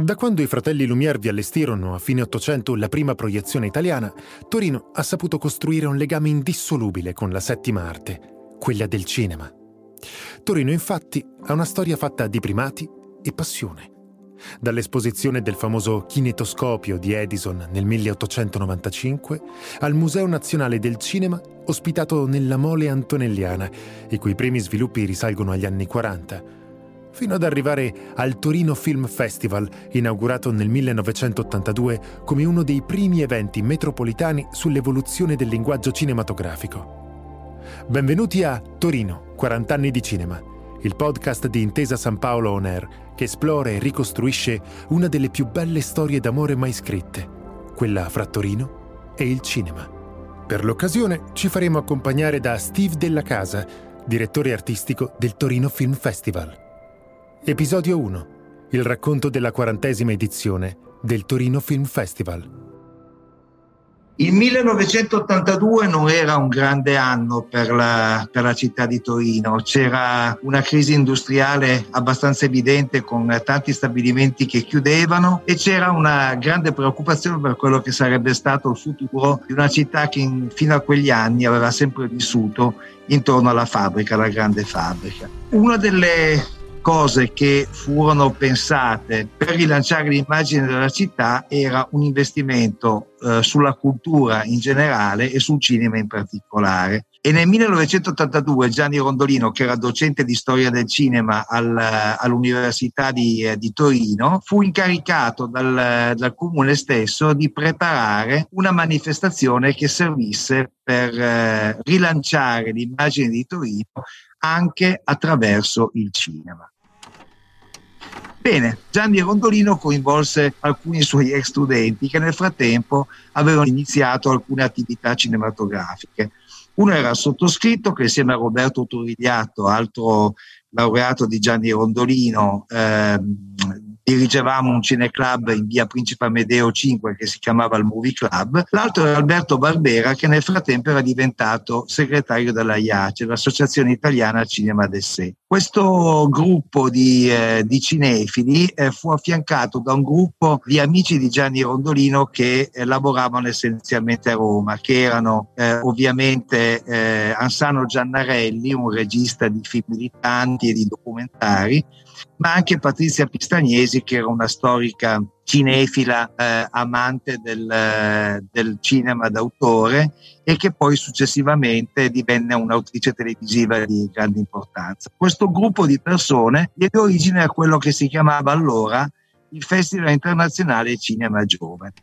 Da quando i fratelli Lumière vi allestirono a fine Ottocento la prima proiezione italiana, Torino ha saputo costruire un legame indissolubile con la settima arte, quella del cinema. Torino infatti ha una storia fatta di primati e passione. Dall'esposizione del famoso kinetoscopio di Edison nel 1895 al Museo Nazionale del Cinema ospitato nella Mole Antonelliana, i cui primi sviluppi risalgono agli anni 40, fino ad arrivare al Torino Film Festival, inaugurato nel 1982 come uno dei primi eventi metropolitani sull'evoluzione del linguaggio cinematografico. Benvenuti a Torino, 40 anni di cinema, il podcast di Intesa San Paolo On Air che esplora e ricostruisce una delle più belle storie d'amore mai scritte, quella fra Torino e il cinema. Per l'occasione ci faremo accompagnare da Steve Della Casa, direttore artistico del Torino Film Festival. Episodio 1. Il racconto della quarantesima edizione del Torino Film Festival. Il 1982 non era un grande anno per la, per la, città di Torino, c'era una crisi industriale abbastanza evidente con tanti stabilimenti che chiudevano e c'era una grande preoccupazione per quello che sarebbe stato il futuro di una città che in, fino a quegli anni aveva sempre vissuto intorno alla fabbrica, la grande fabbrica. Una delle cose che furono pensate per rilanciare l'immagine della città era un investimento eh, sulla cultura in generale e sul cinema in particolare. E nel 1982 Gianni Rondolino, che era docente di storia del cinema al, all'Università di, eh, di, Torino, fu incaricato dal, dal, comune stesso di preparare una manifestazione che servisse per eh, rilanciare l'immagine di Torino anche attraverso il cinema. Bene, Gianni Rondolino coinvolse alcuni suoi ex studenti che nel frattempo avevano iniziato alcune attività cinematografiche. Uno era sottoscritto che insieme a Roberto Turigliatto, altro laureato di Gianni Rondolino, ehm, dirigevamo un cineclub in via Principe Amedeo 5 che si chiamava il Movie Club, l'altro era Alberto Barbera che nel frattempo era diventato segretario della IACE, l'Associazione Italiana Cinema del Sé. Questo gruppo di, eh, di cinefili eh, fu affiancato da un gruppo di amici di Gianni Rondolino che eh, lavoravano essenzialmente a Roma, che erano eh, ovviamente eh, Ansano Giannarelli, un regista di film militanti e di documentari, ma anche Patrizia Pistagnesi, che era una storica cinefila eh, amante del, eh, del, cinema d'autore e che poi successivamente divenne un'autrice televisiva di grande importanza. Questo gruppo di persone diede origine a quello che si chiamava allora il Festival internazionale Cinema Giovane.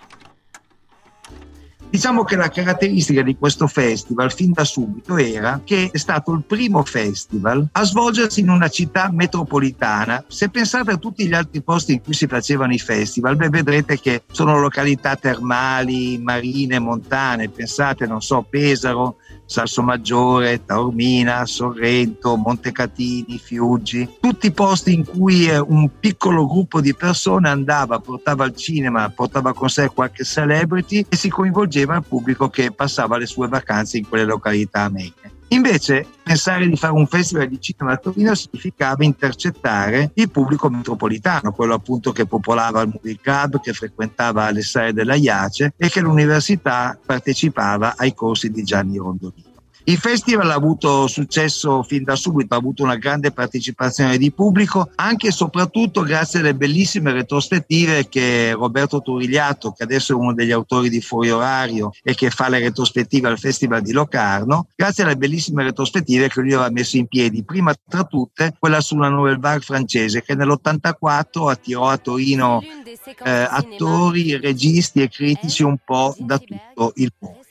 Diciamo che la caratteristica di questo festival fin da subito era che è stato il primo festival a svolgersi in una città metropolitana. Se pensate a tutti gli altri posti in cui si facevano i festival, beh, vedrete che sono località termali, marine, montane. Pensate, non so, Pesaro, Salsomaggiore, Taormina, Sorrento, Montecatini, Fiuggi, tutti posti in cui eh, un piccolo gruppo di persone andava, portava al cinema, portava con sé qualche celebrity e si coinvolgeva il pubblico che passava le sue vacanze in quelle località amene. Invece pensare di fare un festival di cinema a Torino significava intercettare il pubblico metropolitano, quello appunto che popolava il Movie Club, che frequentava le sale della IACE e che l'università partecipava ai corsi di Gianni Rondolino. Il festival ha avuto successo fin da subito, ha avuto una grande partecipazione di pubblico, anche e soprattutto grazie alle bellissime retrospettive che Roberto Turigliato, che adesso è uno degli autori di Fuori Orario e che fa le retrospettive al Festival di Locarno, grazie alle bellissime retrospettive che lui aveva messo in piedi, prima tra tutte quella sulla Nouvelle Vague francese che nell'84 attirò a Torino eh, attori, registi e critici un po' da tutto il mondo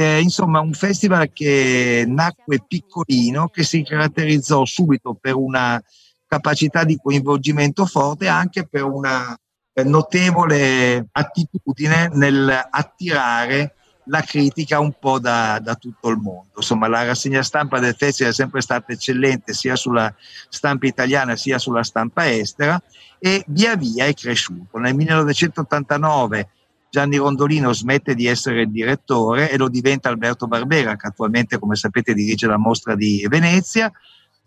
eh, insomma un festival che nacque piccolino, che si caratterizzò subito per una capacità di coinvolgimento forte e anche per una notevole attitudine nel attirare la critica un po' da, da, tutto il mondo. Insomma, la rassegna stampa del festival è sempre stata eccellente sia sulla stampa italiana sia sulla stampa estera e via via è cresciuto. Nel 1989 Gianni Rondolino smette di essere il direttore e lo diventa Alberto Barbera, che attualmente, come sapete, dirige la mostra di Venezia.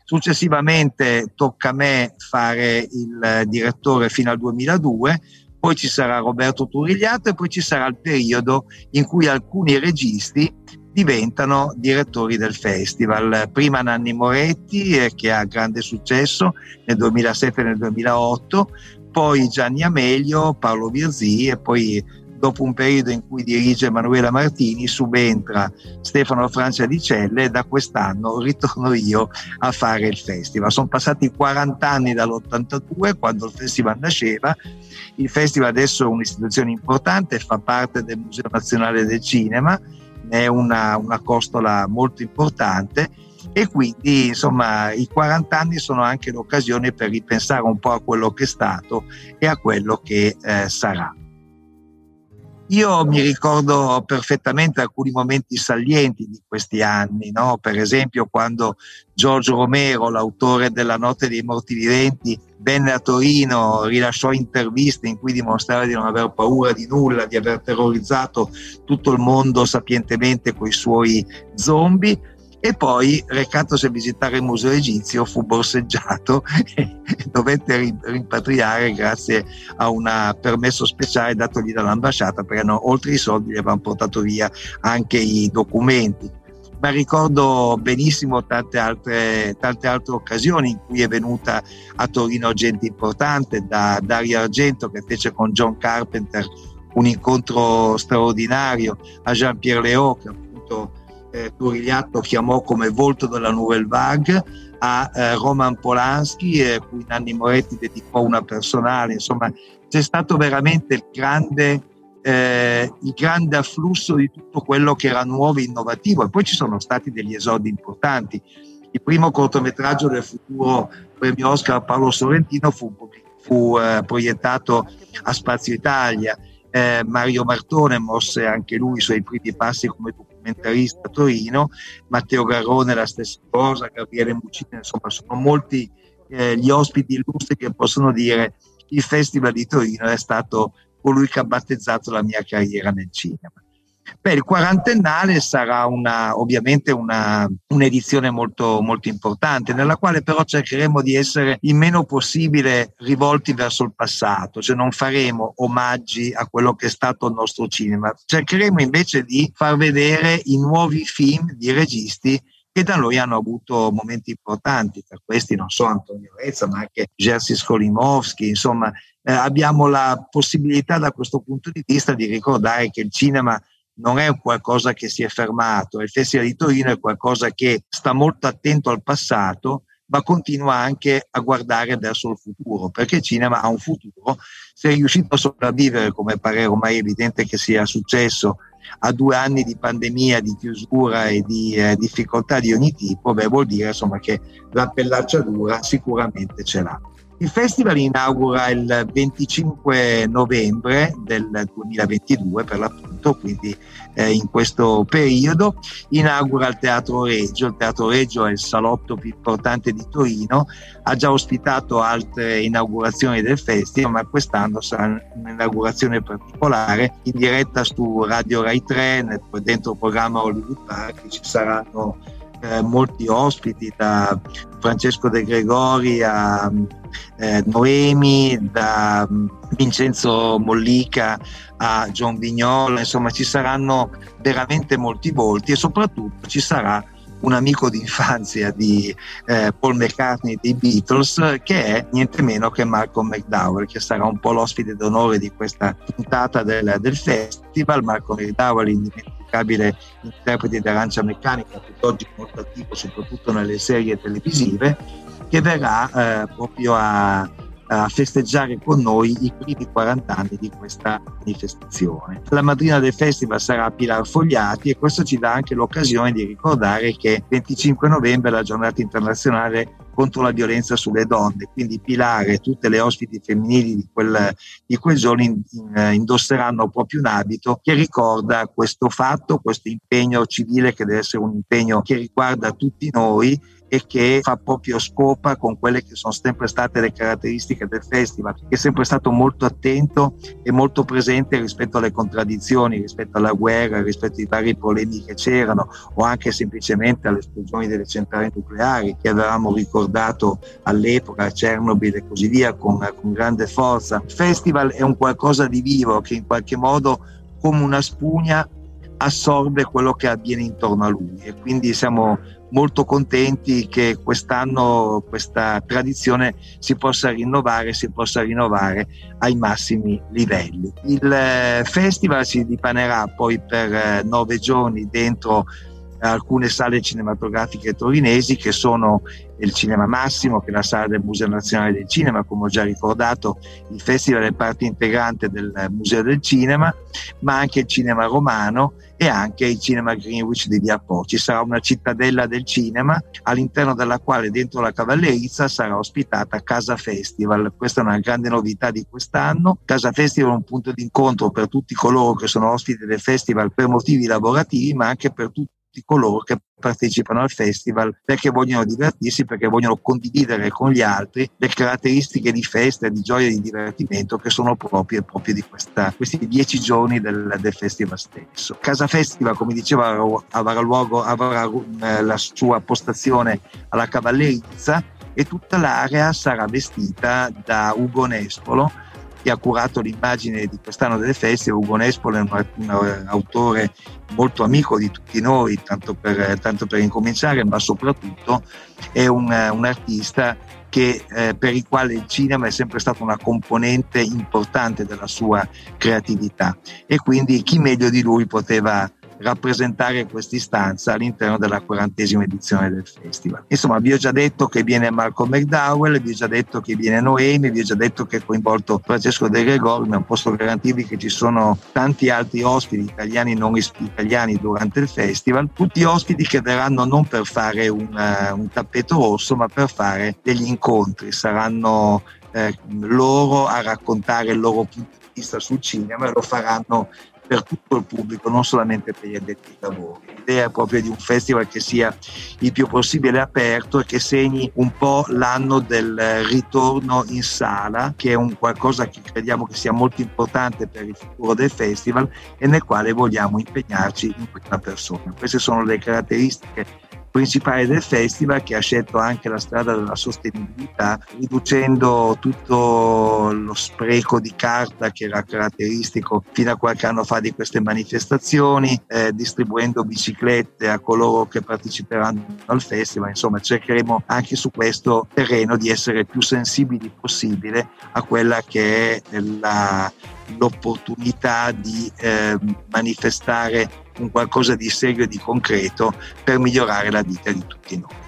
Successivamente tocca a me fare il direttore fino al 2002 poi ci sarà Roberto Turigliato e poi ci sarà il periodo in cui alcuni registi diventano direttori del festival. Prima Nanni Moretti, eh, che ha grande successo nel 2007 e nel 2008, poi Gianni Amelio, Paolo Virzì e poi dopo un periodo in cui dirige Emanuela Martini, subentra Stefano Francia di Celle e da quest'anno ritorno io a fare il festival. Sono passati 40 anni dall'82 quando il festival nasceva. Il festival adesso è un'istituzione importante, fa parte del Museo Nazionale del Cinema, è una, una costola molto importante e quindi insomma i 40 anni sono anche l'occasione per ripensare un po' a quello che è stato e a quello che eh, sarà. Io mi ricordo perfettamente alcuni momenti salienti di questi anni, no? per esempio quando Giorgio Romero, l'autore della Notte dei Morti Viventi, venne a Torino, rilasciò interviste in cui dimostrava di non aver paura di nulla, di aver terrorizzato tutto il mondo sapientemente con i suoi zombie e poi recatosi a visitare il museo egizio fu borseggiato e dovette rimpatriare grazie a un permesso speciale datogli dall'ambasciata perché no, oltre i soldi gli avevano portato via anche i documenti. Ma ricordo benissimo tante altre, tante altre, occasioni in cui è venuta a Torino gente importante, da Dario Argento che fece con John Carpenter un incontro straordinario, a Jean-Pierre Léo che appunto eh, Turigliatto chiamò come volto della Nouvelle Vague, a eh, Roman Polanski, eh, cui Nanni Moretti dedicò una personale, insomma c'è stato veramente il grande, eh, il grande afflusso di tutto quello che era nuovo e innovativo e poi ci sono stati degli esodi importanti. Il primo cortometraggio del futuro premio Oscar Paolo Sorrentino fu, fu eh, proiettato a Spazio Italia. Eh, Mario Martone mosse anche lui i suoi primi passi come documentarista a Torino, Matteo Garrone la stessa cosa, Gabriele Muccini, insomma sono molti eh, gli ospiti illustri che possono dire il Festival di Torino è stato colui che ha battezzato la mia carriera nel cinema. Beh, il quarantennale sarà una, ovviamente una, un'edizione molto, molto importante, nella quale però cercheremo di essere il meno possibile rivolti verso il passato, cioè non faremo omaggi a quello che è stato il nostro cinema, cercheremo invece di far vedere i nuovi film di registi che da noi hanno avuto momenti importanti, tra questi non so Antonio Rezza, ma anche Jerzy Skolimowski, insomma eh, abbiamo la possibilità da questo punto di vista di ricordare che il cinema non è qualcosa che si è fermato, il Festival di Torino è qualcosa che sta molto attento al passato, ma continua anche a guardare verso il futuro, perché il cinema ha un futuro. Se è riuscito a sopravvivere, come pare ormai evidente che sia successo, a due anni di pandemia, di chiusura e di eh, difficoltà di ogni tipo, beh, vuol dire insomma, che la pellacciatura sicuramente ce l'ha. Il festival inaugura il 25 novembre del 2022 per l'appunto, quindi eh, in questo periodo inaugura il Teatro Reggio. Il Teatro Reggio è il salotto più importante di Torino, ha già ospitato altre inaugurazioni del festival, ma quest'anno sarà un'inaugurazione particolare in diretta su Radio Rai 3, dentro il programma Hollywood Park ci saranno eh, molti ospiti da Francesco De Gregori a eh, Noemi, da mm, Vincenzo Mollica a John Vignola, insomma ci saranno veramente molti volti e soprattutto ci sarà un amico d'infanzia di eh, Paul McCartney dei Beatles che è niente meno che Malcolm McDowell che sarà un po' l'ospite d'onore di questa puntata del, del festival. Malcolm McDowell indimenticabile interprete di arancia meccanica tutt'oggi molto attivo soprattutto nelle serie televisive che verrà eh, proprio a, a, festeggiare con noi i primi 40 anni di questa manifestazione. La madrina del festival sarà Pilar Fogliati e questo ci dà anche l'occasione di ricordare che il 25 novembre è la giornata internazionale contro la violenza sulle donne. Quindi Pilare e tutte le ospiti femminili di quel, di quel giorno in, in, indosseranno proprio un abito che ricorda questo fatto, questo impegno civile che deve essere un impegno che riguarda tutti noi e che fa proprio scopa con quelle che sono sempre state le caratteristiche del festival, che è sempre stato molto attento e molto presente rispetto alle contraddizioni, rispetto alla guerra, rispetto ai vari problemi che c'erano o anche semplicemente alle esplosioni delle centrali nucleari che avevamo ricordato all'epoca, Chernobyl e così via, con, con grande forza. Il festival è un qualcosa di vivo che in qualche modo come una spugna assorbe quello che avviene intorno a lui e quindi siamo molto contenti che quest'anno questa tradizione si possa rinnovare, si possa rinnovare ai massimi livelli. Il eh, festival si dipanerà poi per eh, nove giorni dentro alcune sale cinematografiche torinesi che sono il Cinema Massimo, che è la sala del Museo Nazionale del Cinema, come ho già ricordato, il festival è parte integrante del Museo del Cinema, ma anche il Cinema Romano e anche il Cinema Greenwich di Via Po. Ci sarà una cittadella del cinema all'interno della quale dentro la cavallerizza sarà ospitata Casa Festival. Questa è una grande novità di quest'anno. Casa Festival è un punto di incontro per tutti coloro che sono ospiti del festival per motivi lavorativi, ma anche per tutti tutti coloro che partecipano al festival perché vogliono divertirsi, perché vogliono condividere con gli altri le caratteristiche di festa, di gioia e di divertimento che sono proprie, proprie di questa, questi dieci giorni del, del, festival stesso. Casa Festival, come diceva, avrà luogo, avrà eh, la sua postazione alla Cavallerizza e tutta l'area sarà vestita da Ugo Nespolo che ha curato l'immagine di quest'anno delle feste. Ugo Nespolo è un, un, autore molto amico di tutti noi, tanto per, tanto per incominciare, ma soprattutto è un, un artista che, eh, per il quale il cinema è sempre stata una componente importante della sua creatività e quindi chi meglio di lui poteva rappresentare questa istanza all'interno della quarantesima edizione del festival. Insomma, vi ho già detto che viene Marco McDowell, vi ho già detto che viene Noemi, vi ho già detto che è coinvolto Francesco De Gregori, ma posso garantirvi che ci sono tanti altri ospiti italiani e non italiani durante il festival, tutti ospiti che verranno non per fare un, uh, un tappeto rosso, ma per fare degli incontri, saranno eh, loro a raccontare il loro punto di vista sul cinema e lo faranno per tutto il pubblico, non solamente per gli addetti ai lavori. L'idea è proprio di un festival che sia il più possibile aperto e che segni un po' l'anno del ritorno in sala, che è un qualcosa che crediamo che sia molto importante per il futuro del festival e nel quale vogliamo impegnarci in questa persona. Queste sono le caratteristiche principale del festival che ha scelto anche la strada della sostenibilità, riducendo tutto lo spreco di carta che era caratteristico fino a qualche anno fa di queste manifestazioni, eh, distribuendo biciclette a coloro che parteciperanno al festival. Insomma, cercheremo anche su questo terreno di essere più sensibili possibile a quella che è la, l'opportunità di eh, manifestare un qualcosa di serio e di concreto per migliorare la vita di tutti noi.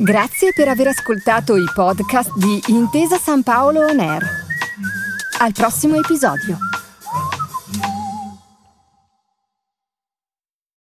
Grazie per aver ascoltato i podcast di Intesa San Paolo On Air. Al prossimo episodio.